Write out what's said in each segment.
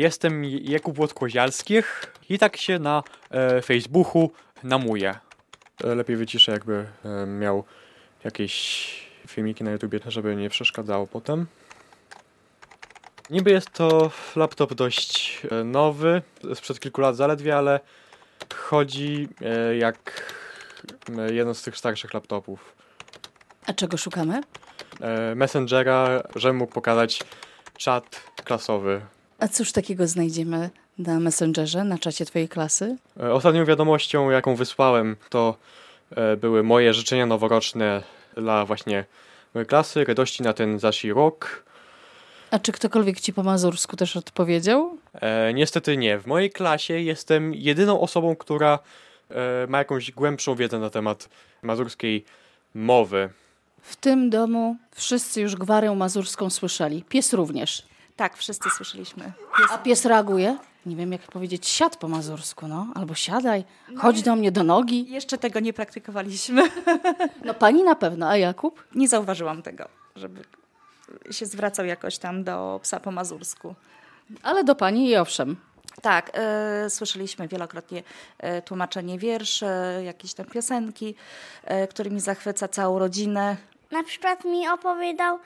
Jestem Jakub Łotkozialskich i tak się na e, Facebooku namuję. E, lepiej wyciszę jakby e, miał jakieś filmiki na YouTubie, żeby nie przeszkadzało potem. Niby jest to laptop dość e, nowy, sprzed kilku lat zaledwie, ale chodzi e, jak e, jeden z tych starszych laptopów. A czego szukamy? E, Messengera, żebym mógł pokazać czat klasowy. A cóż takiego znajdziemy na Messengerze, na czacie twojej klasy? E, Ostatnią wiadomością, jaką wysłałem, to e, były moje życzenia noworoczne dla właśnie mojej klasy, radości na ten zashi rok. A czy ktokolwiek ci po mazursku też odpowiedział? E, niestety nie. W mojej klasie jestem jedyną osobą, która e, ma jakąś głębszą wiedzę na temat mazurskiej mowy. W tym domu wszyscy już gwarę mazurską słyszeli. Pies również. Tak, wszyscy słyszeliśmy. A pies reaguje? Nie wiem, jak powiedzieć siad po mazursku, no. Albo siadaj, chodź do mnie do nogi. Jeszcze tego nie praktykowaliśmy. No pani na pewno, a Jakub? Nie zauważyłam tego, żeby się zwracał jakoś tam do psa po mazursku. Ale do pani i owszem. Tak, e, słyszeliśmy wielokrotnie e, tłumaczenie wierszy, jakieś tam piosenki, e, którymi zachwyca całą rodzinę. Na przykład mi opowiadał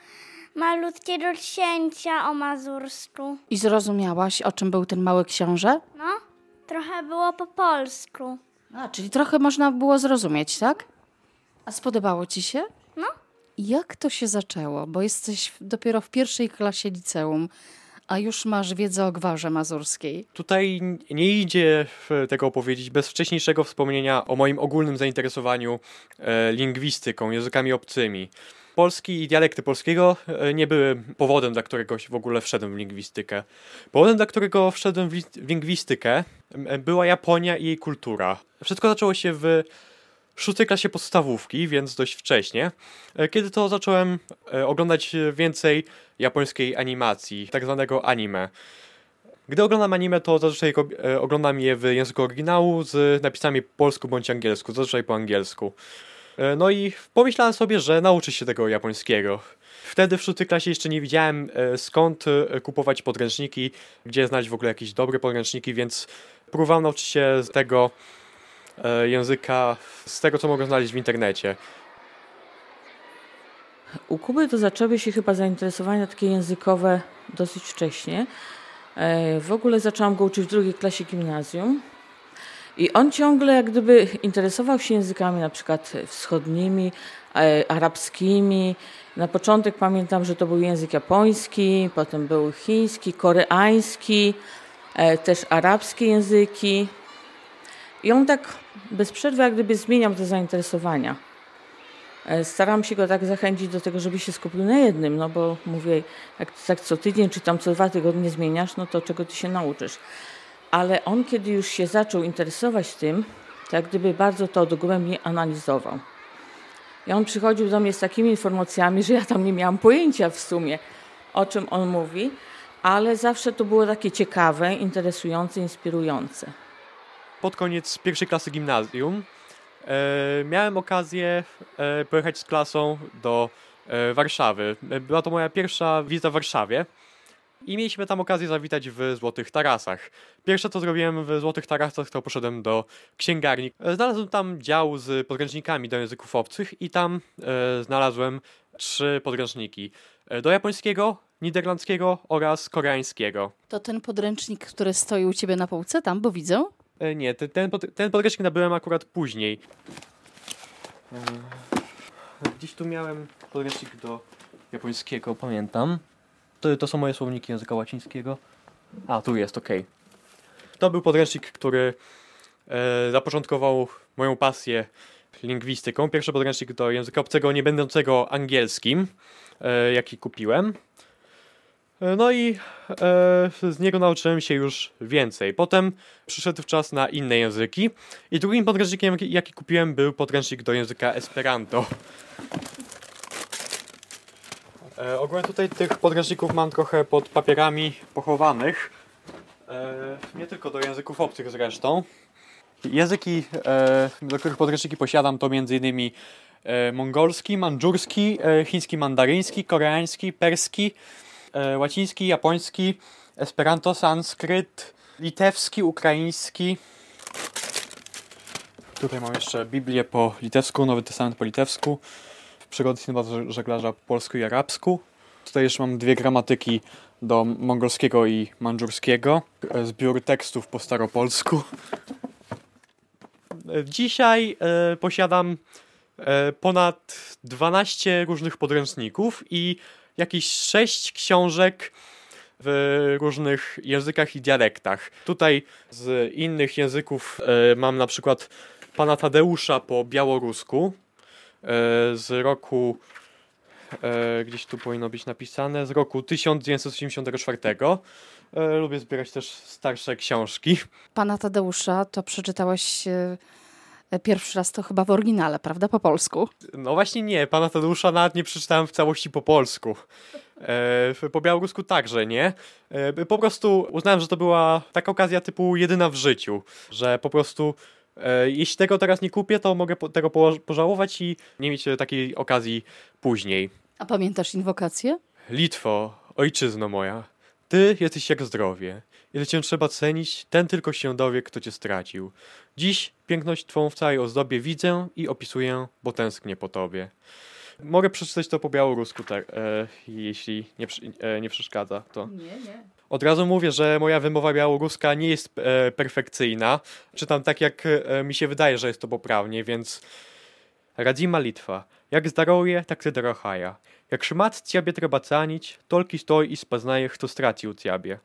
malutkiego księcia o mazursku. I zrozumiałaś, o czym był ten mały książę? No, trochę było po polsku. A, czyli trochę można było zrozumieć, tak? A spodobało ci się? No. Jak to się zaczęło? Bo jesteś dopiero w pierwszej klasie liceum, a już masz wiedzę o gwarze mazurskiej. Tutaj nie idzie tego opowiedzieć bez wcześniejszego wspomnienia o moim ogólnym zainteresowaniu e, lingwistyką, językami obcymi. Polski i dialekty polskiego e, nie były powodem, dla którego w ogóle wszedłem w lingwistykę. Powodem, dla którego wszedłem w li- w lingwistykę, m, była Japonia i jej kultura. Wszystko zaczęło się w szóstej klasie podstawówki, więc dość wcześnie, e, kiedy to zacząłem e, oglądać więcej japońskiej animacji, tak zwanego anime. Gdy oglądam anime, to zazwyczaj e, oglądam je w języku oryginału z napisami po polsku bądź angielsku, zazwyczaj po angielsku. E, No i pomyślałem sobie, że nauczy się tego japońskiego. Wtedy w szóstej klasie jeszcze nie wiedziałem e, skąd e, kupować podręczniki, gdzie znaleźć w ogóle jakieś dobre podręczniki, więc próbowałem nauczyć się tego języka, z tego co mogę znaleźć w internecie. U Kuby to zaczęły się chyba zainteresowania takie językowe dosyć wcześnie. W ogóle zaczęłam go uczyć w drugiej klasie gimnazjum. I on ciągle jak gdyby interesował się językami na przykład wschodnimi, e, arabskimi. Na początek pamiętam, że to był język japoński, potem był chiński, koreański, e, też arabskie języki. I on tak bez przerwy jak gdyby zmieniał te zainteresowania. E, Staram się go tak zachęcić do tego, żeby się skupił na jednym, no bo mówię, jak tak co tydzień czy tam co dwa tygodnie zmieniasz, no to czego ty się nauczysz. Ale on, kiedy już się zaczął interesować tym, to jak gdyby bardzo to dogłębnie analizował. I on przychodził do mnie z takimi informacjami, że ja tam nie miałam pojęcia w sumie, o czym on mówi, ale zawsze to było takie ciekawe, interesujące, inspirujące. pod koniec pierwszej klasy gimnazjum e, miałem okazję e, pojechać z klasą do e, Warszawy. E, Była to moja pierwsza wizyta w Warszawie i mieliśmy tam okazję zawitać w Złotych Tarasach. Pierwsze co zrobiłem w Złotych Tarasach to poszedłem do księgarni. Znalazłem tam dział z podręcznikami do języków obcych i tam e, znalazłem trzy podręczniki. E, do japońskiego, niderlandzkiego oraz koreańskiego. To ten podręcznik, który stoi u ciebie na półce tam, bo widzę. E, Nie, ten, ten, pod- ten podręcznik nabyłem akurat później. E, Gdzieś tu miałem podręcznik do japońskiego, pamiętam. To, to są moje słowniki języka łacińskiego. A, tu jest, okej. To był podręcznik, który e, zapoczątkował moją pasję lingwistyką. Pierwszy podręcznik do języka obcego, nie będącego angielskim, e, jaki kupiłem. E, No i e, z niego nauczyłem się już więcej. Potem przyszedł czas na inne języki i drugim podręcznikiem, jaki, jaki kupiłem, był podręcznik do języka Esperanto. E, ogólnie tutaj tych podręczników mam trochę pod papierami pochowanych. E, nie tylko do języków obcych zresztą. Języki, e, do których podręczniki posiadam, to m.in. E, mongolski, mandżurski, e, chiński mandaryński, koreański, perski, e, łaciński, japoński, Esperanto, sanskryt, litewski, ukraiński. Tutaj mam jeszcze Biblię po litewsku, Nowy Testament po litewsku, przygody Sinbada żeglarza po polsku i arabsku. Tutaj jeszcze mam dwie gramatyki do mongolskiego i mandżurskiego, e, zbiór tekstów po staropolsku. E, Dzisiaj e, posiadam ponad 12 różnych podręczników i jakieś 6 książek w różnych językach i dialektach. Tutaj z innych języków mam na przykład pana Tadeusza po białorusku z roku e, gdzieś tu powinno być napisane z roku 1984. E, lubię zbierać też starsze książki. Pana Tadeusza to przeczytałeś e, pierwszy raz to chyba w oryginale, prawda? Po polsku. No właśnie nie, pana Tadeusza nawet nie przeczytałem w całości po polsku. E, po białorusku także nie. E, po prostu uznałem, że to była taka okazja typu jedyna w życiu, że po prostu e, jeśli tego teraz nie kupię, to mogę po, tego pożałować i nie mieć e, takiej okazji później. A pamiętasz inwokację? Litwo, ojczyzno moja, ty jesteś jak zdrowie. Ile cię trzeba cenić, ten tylko się dowie, kto cię stracił. Dziś piękność twą w całej ozdobie widzę i opisuję, bo tęsknię po tobie. Mogę przeczytać to po białorusku, tak, e, jeśli nie, e, nie przeszkadza to. Nie, nie. Od razu mówię, że moja wymowa białoruska nie jest e, perfekcyjna. Czytam tak, jak e, mi się wydaje, że jest to poprawnie, więc Radzima Litwa. Jak zdaroje, tak ty drochaja. Jak szmat ciebie trzeba cenić, tolki stoi i spaznaje, kto stracił ciebie.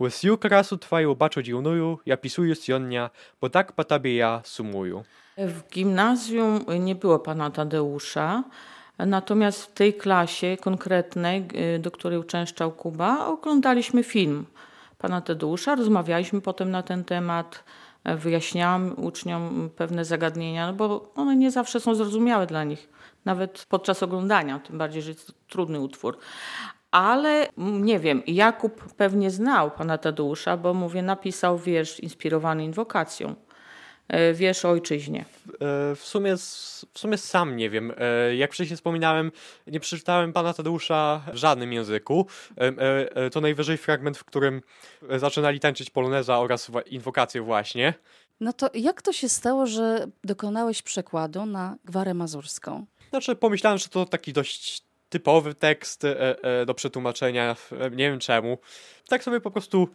Łysju krasu twoją baczo dziwnuju, ja pisuję sionia, bo tak po tobie ja sumuju. W gimnazjum nie było pana Tadeusza, natomiast w tej klasie konkretnej, y, do której uczęszczał Kuba, oglądaliśmy film pana Tadeusza, rozmawialiśmy potem na ten temat, e, wyjaśniałam uczniom pewne zagadnienia, no bo one nie zawsze są zrozumiałe dla nich, nawet podczas oglądania, tym bardziej, że jest to trudny utwór. Ale nie wiem, Jakub pewnie znał pana Tadeusza, bo mówię, napisał wiersz inspirowany inwokacją. E, Wiersz o ojczyźnie. E, w, sumie, s- w sumie sam nie wiem. E, jak wcześniej wspominałem, nie przeczytałem pana Tadeusza w żadnym języku. E, e, e, to najwyżej fragment, w którym e, zaczynali tańczyć poloneza oraz inwokację właśnie. No to jak to się stało, że dokonałeś przekładu na gwarę mazurską? Znaczy, pomyślałem, że to taki dość typowy tekst e, e, do przetłumaczenia. E, nie wiem czemu. Tak sobie po prostu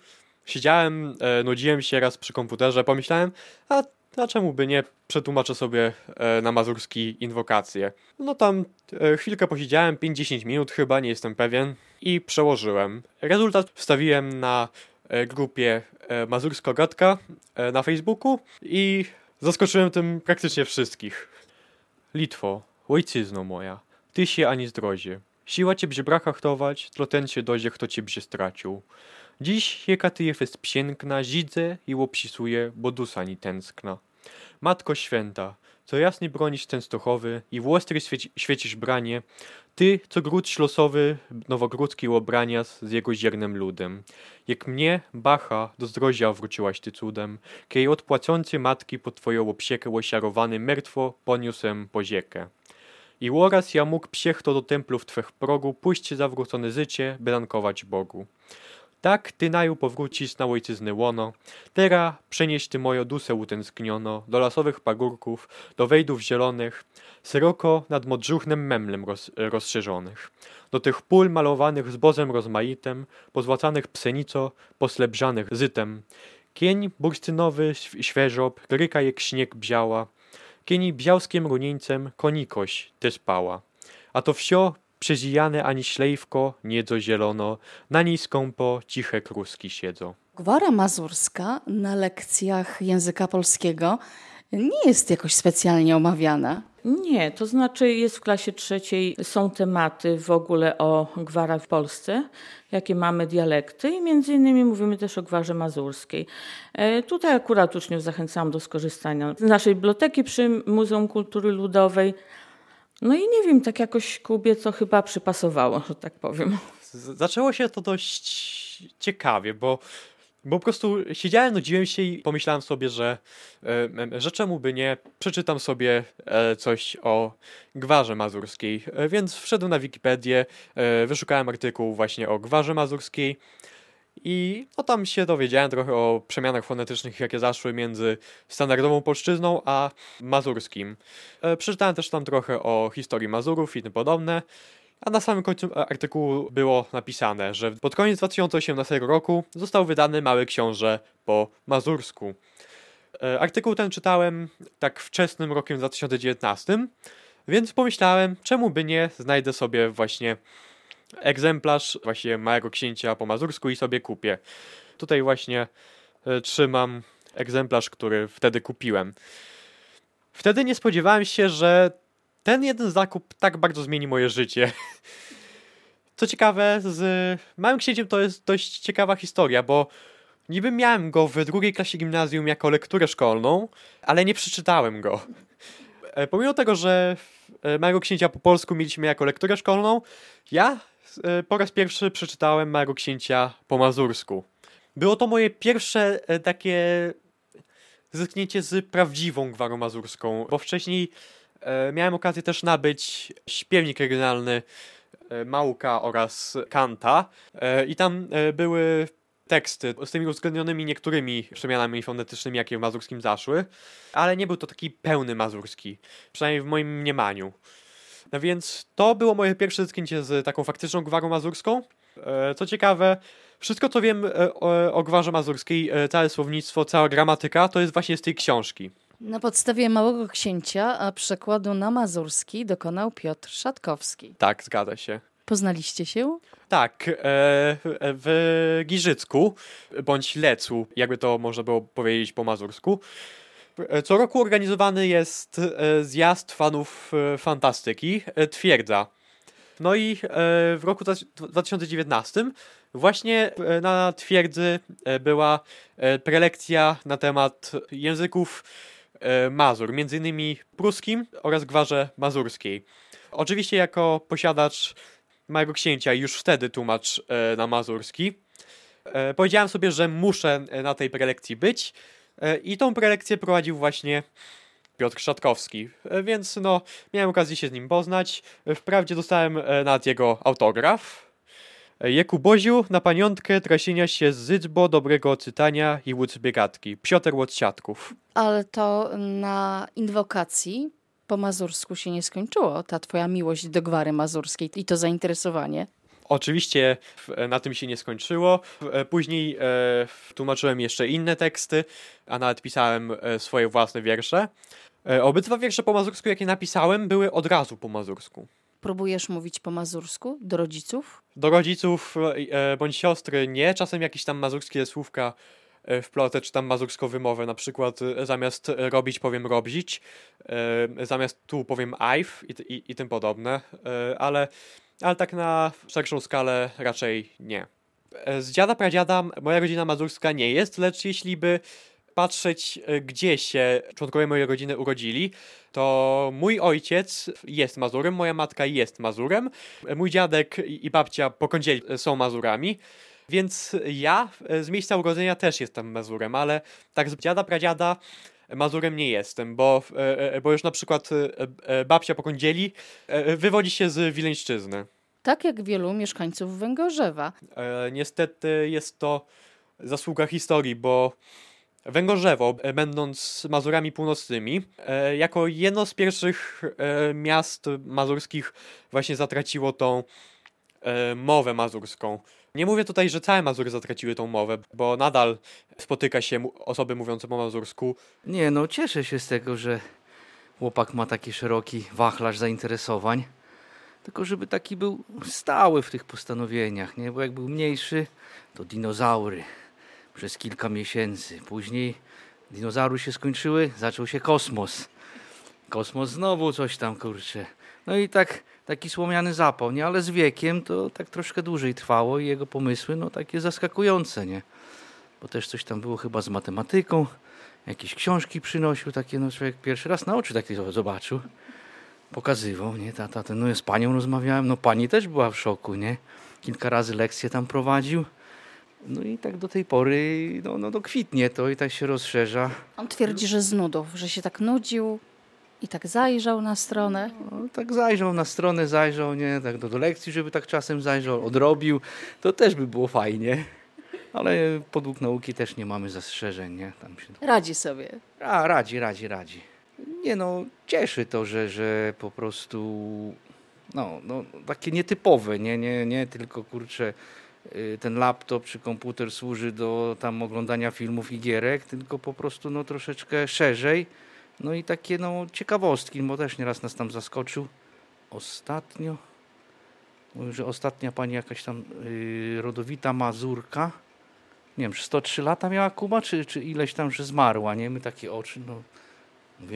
siedziałem, e, nudziłem się raz przy komputerze, pomyślałem, a, a czemu by nie przetłumaczę sobie e, na mazurski inwokację. No tam e, chwilkę posiedziałem, 5-10 minut chyba, nie jestem pewien, i przełożyłem. Rezultat wstawiłem na e, grupie Mazursko-Gatka e, na Facebooku i zaskoczyłem tym praktycznie wszystkich. Litwo, ojczyzno moja, ty się ani zdrozie. Siła cię bzie bracha chtować, ten się dozie, kto cię stracił. Dziś Hekatyjew jest piękna, zidzę i łopsisuje, bo dusa ni tęskna. Matko święta, co jasny bronisz Częstochowy i w ostry świeci, świecisz branie, ty, co gród ślosowy, nowogródzki łobrania z jego ziernem ludem. Jak mnie, Bacha, do zdrozia wróciłaś ty cudem, kiej odpłacący matki po twoją łopsiekę łosiarowany mertwo poniósłem poziekę. I oraz ja mógł psiech to do templów twych progu, pójść zawrócone zycie, by dankować Bogu. Tak ty naju powrócisz na ojczyzny łono, teraz przenieś ty moją dusę utęskniono, do lasowych pagórków, do wejdów zielonych, szeroko nad modrzuchnem memlem roz, rozszerzonych, do tych pól malowanych zbozem rozmaitym, pozłacanych psenico, poslebrzanych zytem, kień bursztynowy św- świeżob, gryka jak śnieg bziała, kieni białskim runieńcem konikoś też spała. A to wsio przezijane ani ślejwko, niedzo zielono, na niej skąpo ciche kruski siedzą. Gwara mazurska na lekcjach języka polskiego nie jest jakoś specjalnie omawiana. Nie, to znaczy jest w klasie trzeciej, są tematy w ogóle o gwarach w Polsce, jakie mamy dialekty i między innymi mówimy też o gwarze mazurskiej. E, tutaj akurat uczniów zachęcam do skorzystania z naszej biblioteki przy Muzeum Kultury Ludowej. No i nie wiem, tak jakoś Kubie to chyba przypasowało, że tak powiem. Zaczęło się to dość ciekawie, bo, bo po prostu siedziałem, nudziłem się i pomyślałem sobie, że, że czemu by nie, przeczytam sobie e, coś o gwarze mazurskiej. E, Więc wszedłem na Wikipedię, e, wyszukałem artykuł właśnie o gwarze mazurskiej I no, tam się dowiedziałem trochę o przemianach fonetycznych, jakie zaszły między standardową polszczyzną a mazurskim. E, przeczytałem też tam trochę o historii Mazurów i tym podobne. A na samym końcu artykułu było napisane, że pod koniec 2018 roku został wydany Mały Książę po mazursku. E, artykuł ten czytałem tak wczesnym rokiem 2019, więc pomyślałem, czemu by nie znajdę sobie właśnie egzemplarz właśnie Małego Księcia po mazursku i sobie kupię. Tutaj właśnie e, trzymam egzemplarz, który wtedy kupiłem. Wtedy nie spodziewałem się, że ten jeden zakup tak bardzo zmieni moje życie. Co ciekawe, z Małym Księciem to jest dość ciekawa historia, bo niby miałem go w drugiej klasie gimnazjum jako lekturę szkolną, ale nie przeczytałem go. E, pomimo tego, że e, Małego Księcia po polsku mieliśmy jako lekturę szkolną, ja po raz pierwszy przeczytałem Małego Księcia po mazursku. Było to moje pierwsze takie zetknięcie z prawdziwą gwarą mazurską, bo wcześniej E, miałem okazję też nabyć śpiewnik regionalny e, Małka oraz Kanta e, i tam były teksty z tymi uwzględnionymi niektórymi przemianami fonetycznymi, jakie w mazurskim zaszły, ale nie był to taki pełny mazurski, przynajmniej w moim mniemaniu. No więc to było moje pierwsze zetknięcie z taką faktyczną gwarą mazurską. Co ciekawe, wszystko co wiem o, o gwarze mazurskiej, całe słownictwo, cała gramatyka, to jest właśnie z tej książki. Na podstawie Małego Księcia, a przekładu na mazurski dokonał Piotr Szatkowski. Tak, zgadza się. Poznaliście się? Tak, e, w Giżycku, bądź Lecu, jakby to można było powiedzieć po mazursku. Co roku organizowany jest e, zjazd fanów e, fantastyki, Twierdza. No i w roku 2019 właśnie na Twierdzy była prelekcja na temat języków E, Mazur, między innymi pruskim oraz gwarze mazurskiej. Oczywiście jako posiadacz małego księcia już wtedy tłumacz e, na mazurski. E, powiedziałem sobie, że muszę na tej prelekcji być i tą prelekcję prowadził właśnie Piotr Szatkowski, więc no miałem okazję się z nim poznać. Wprawdzie dostałem nawet jego autograf, Jeku Boziu, na paniątkę trasienia się z zydbo dobrego czytania i łódź biegatki. Piotr Łodsiatków. Ale to na inwokacji po mazursku się nie skończyło, ta twoja miłość do gwary mazurskiej i to zainteresowanie. Oczywiście na tym się nie skończyło. Później e, tłumaczyłem jeszcze inne teksty, a nawet pisałem e, swoje własne wiersze. E, obydwa wiersze po mazursku, jakie napisałem, były od razu po mazursku. Próbujesz mówić po mazursku do rodziców? Do rodziców e, bądź siostry nie. Czasem jakieś tam mazurskie słówka e, wplotę, czy tam mazurską wymowę. Na przykład e, zamiast robić powiem robzić, e, zamiast tu powiem ajf i, i, i tym podobne. E, ale, ale tak na szerszą skalę raczej nie. E, z dziada pradziada moja rodzina mazurska nie jest, lecz jeśli by patrzeć, e, gdzie się członkowie mojej rodziny urodzili, to mój ojciec jest Mazurem, moja matka jest Mazurem, mój dziadek i babcia po kądzieli są Mazurami. Więc ja z miejsca urodzenia też jestem Mazurem, ale tak z dziada, pradziada Mazurem nie jestem, bo, e, e, bo już na przykład babcia po kądzieli wywodzi się z Wileńszczyzny. Tak jak wielu mieszkańców Węgorzewa. Niestety jest to zasługa historii, bo Węgorzewo, e, będąc Mazurami Północnymi, e, jako jedno z pierwszych e, miast mazurskich właśnie zatraciło tą mowę mazurską. Nie mówię tutaj, że całe Mazury zatraciły tą mowę, bo nadal spotyka się osoby mówiące po mazursku. Nie, no cieszę się z tego, że chłopak ma taki szeroki wachlarz zainteresowań. Tylko żeby taki był stały w tych postanowieniach, nie? Bo jak był mniejszy, to dinozaury, przez kilka miesięcy. Później dinozaury się skończyły, zaczął się kosmos. Kosmos znowu coś tam, kurczę. No i tak, taki słomiany zapał, nie? Ale z wiekiem to tak troszkę dłużej trwało i jego pomysły, no takie zaskakujące, nie? Bo też coś tam było chyba z matematyką, jakieś książki przynosił, takie, no człowiek pierwszy raz na oczy takie zobaczył. Pokazywał, nie? Tata, ten, no z panią rozmawiałem, no pani też była w szoku, nie? Kilka razy lekcje tam prowadził. No i tak do tej pory no, no, no kwitnie to i tak się rozszerza. On twierdzi, że z nudów, że się tak nudził i tak zajrzał na stronę. No, tak zajrzał na stronę, zajrzał, nie, tak do, do lekcji, żeby tak czasem zajrzał, odrobił, to też by było fajnie. ale podług nauki też nie mamy zastrzeżeń, nie? Tam się... Radzi sobie. A, radzi, radzi, radzi. Nie no, cieszy to, że, że po prostu no, no, takie nietypowe, nie, nie, nie tylko kurczę y, ten laptop czy komputer służy do tam oglądania filmów i gierek, tylko po prostu no troszeczkę szerzej. No i takie no ciekawostki, bo też nieraz nas tam zaskoczył. Ostatnio, mówił, że ostatnia pani jakaś tam yy, rodowita Mazurka, nie wiem, czy 103 lata miała Kuba, czy, czy ileś tam, że zmarła, nie? My takie oczy, no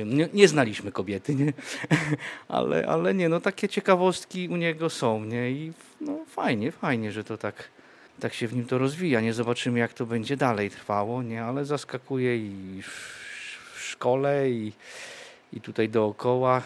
nie, nie, znaliśmy kobiety, nie? ale, ale nie, no takie ciekawostki u niego są, nie? I no fajnie, fajnie, że to tak, tak się w nim to rozwija. Nie zobaczymy, jak to będzie dalej trwało, nie? Ale zaskakuje i w, szkole, i, i tutaj dookoła.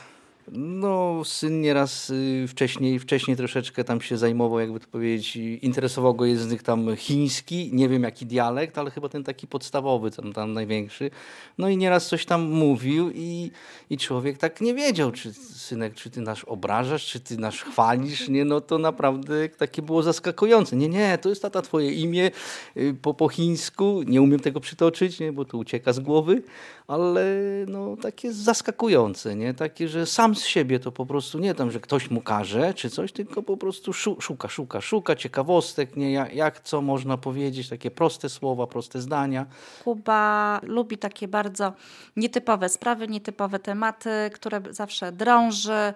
No, syn nieraz y, wcześniej, wcześniej troszeczkę tam się zajmował, jakby to powiedzieć, interesował go język tam chiński, nie wiem jaki dialekt, ale chyba ten taki podstawowy, tam, tam największy. No i nieraz coś tam mówił i, i człowiek tak nie wiedział, czy synek, czy ty nas obrażasz, czy ty nas chwalisz, nie, no to naprawdę takie było zaskakujące. Nie, nie, to jest tata twoje imię y, po, po chińsku, nie umiem tego przytoczyć, nie, bo to ucieka z głowy, ale no takie zaskakujące, nie, takie, że sam z siebie to po prostu nie tam, że ktoś mu każe czy coś, tylko po prostu szuka, szuka, szuka ciekawostek, nie, jak, jak co można powiedzieć, takie proste słowa, proste zdania. Kuba lubi takie bardzo nietypowe sprawy, nietypowe tematy, które zawsze drąży,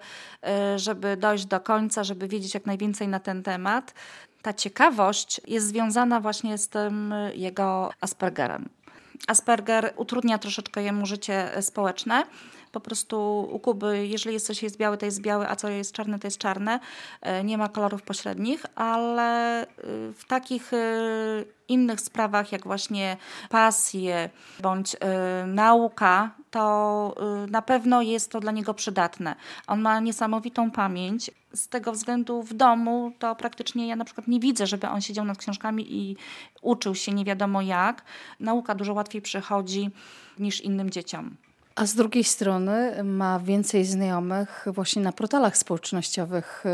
y, żeby dojść do końca, żeby wiedzieć jak najwięcej na ten temat. Ta ciekawość jest związana właśnie z tym jego Aspergerem. Asperger utrudnia troszeczkę jemu życie społeczne po prostu u Kuby, jeżeli jest coś jest białe, to jest białe, a co jest czarne, to jest czarne. E, nie ma kolorów pośrednich, ale e, w takich e, innych sprawach, jak właśnie pasje bądź nauka, to na pewno jest to dla niego przydatne. On ma niesamowitą pamięć. Z tego względu w domu to praktycznie ja na przykład nie widzę, żeby on siedział nad książkami i uczył się nie wiadomo jak. Nauka dużo łatwiej przychodzi niż innym dzieciom. A z drugiej strony ma więcej znajomych właśnie na portalach społecznościowych.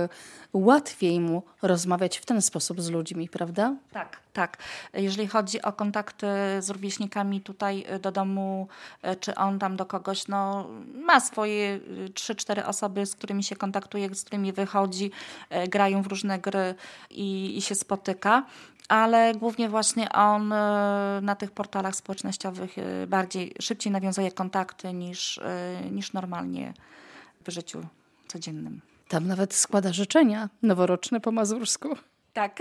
Łatwiej mu rozmawiać w ten sposób z ludźmi, prawda? Tak, tak. Jeżeli chodzi o kontakty z rówieśnikami tutaj do domu, e, czy on tam do kogoś, no ma swoje 3-4 e, osoby, z którymi się kontaktuje, z którymi wychodzi, grają w różne gry i, i się spotyka ale głównie właśnie on e, na tych portalach społecznościowych e, bardziej szybciej nawiązuje kontakty niż, e, niż normalnie w życiu codziennym. Tam nawet składa życzenia noworoczne po mazursku. Tak,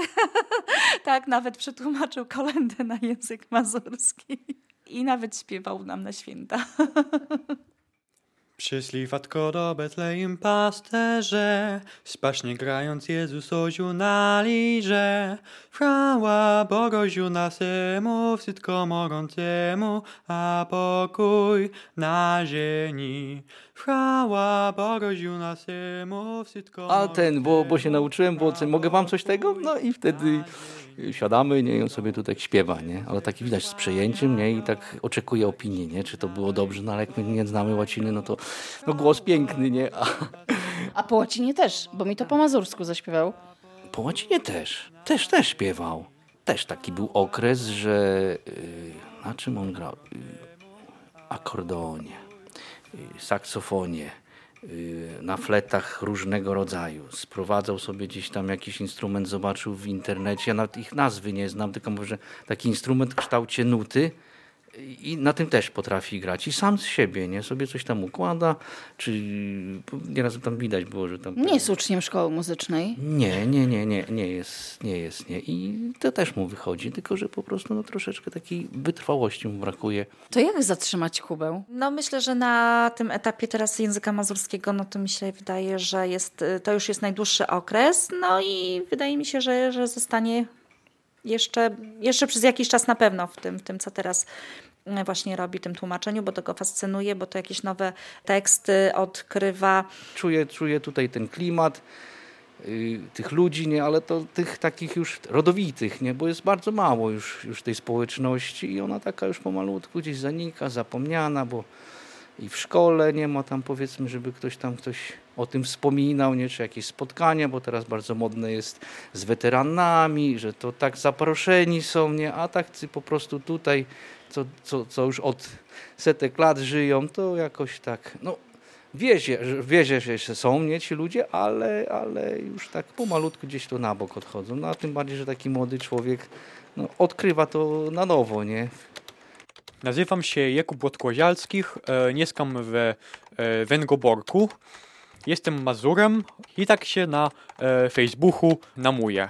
tak, nawet przetłumaczył kolendę na język mazurski i nawet śpiewał nam na święta. Przyszli fatko do Betlejem pasterze, spaśnie grając Jezus oziu na liże. Chwała Bogoziu nasemu, wszystko mogącemu, a pokój na ziemi. A ten, bo, bo się nauczyłem, bo mogę wam coś tego? No i wtedy siadamy, nie, i on sobie tutaj śpiewa, nie? Ale taki widać z przejęciem, nie? I tak oczekuje opinii, nie? Czy to było dobrze, no ale jak my nie znamy łaciny, no to no głos piękny, nie? A, A po łacinie też, bo mi to po mazursku zaśpiewał. Po łacinie też. Też, też śpiewał. Też taki był okres, że yy, na czym on grał? Yy, akordeonie, saksofonie, Y, na fletach różnego rodzaju. Sprowadzał sobie gdzieś tam jakiś instrument, zobaczył w internecie. Ja nawet ich nazwy nie znam, tylko może taki instrument w kształcie nuty i na tym też potrafi grać. I sam z siebie, nie? Sobie coś tam układa, czy nieraz tam widać było, że tam... Nie jest uczniem szkoły muzycznej. Nie, nie, nie, nie, nie jest, nie jest, nie. I to też mu wychodzi, tylko że po prostu no, troszeczkę takiej wytrwałości mu brakuje. To jak zatrzymać Kubę? No myślę, że na tym etapie teraz języka mazurskiego, no to mi się wydaje, że jest, to już jest najdłuższy okres, no i wydaje mi się, że, że zostanie jeszcze, jeszcze przez jakiś czas na pewno w tym, w tym, co teraz mm, właśnie robi, tym tłumaczeniu, bo to go fascynuje, bo to jakieś nowe teksty odkrywa. Czuję, czuję tutaj ten klimat yy, tych ludzi, nie, ale to tych takich już rodowitych, nie, bo jest bardzo mało już, już tej społeczności i ona taka już pomalutku gdzieś zanika, zapomniana, bo i w szkole nie ma tam powiedzmy, żeby ktoś tam ktoś o tym wspominał, nie? czy jakieś spotkania, bo teraz bardzo modne jest z weteranami, że to tak zaproszeni są, nie? a tak po prostu tutaj, co, co, co już od setek lat żyją, to jakoś tak, no wiezie, wiezie że są nie ci ludzie, ale, ale już tak pomalutku gdzieś to na bok odchodzą. No a tym bardziej, że taki młody człowiek no, odkrywa to na nowo, nie? Nazywam się Jakub Łotkozialskich, e, mieszkam w e, Węgoborku. Jestem Mazurem i tak się na e, Facebooku namuję.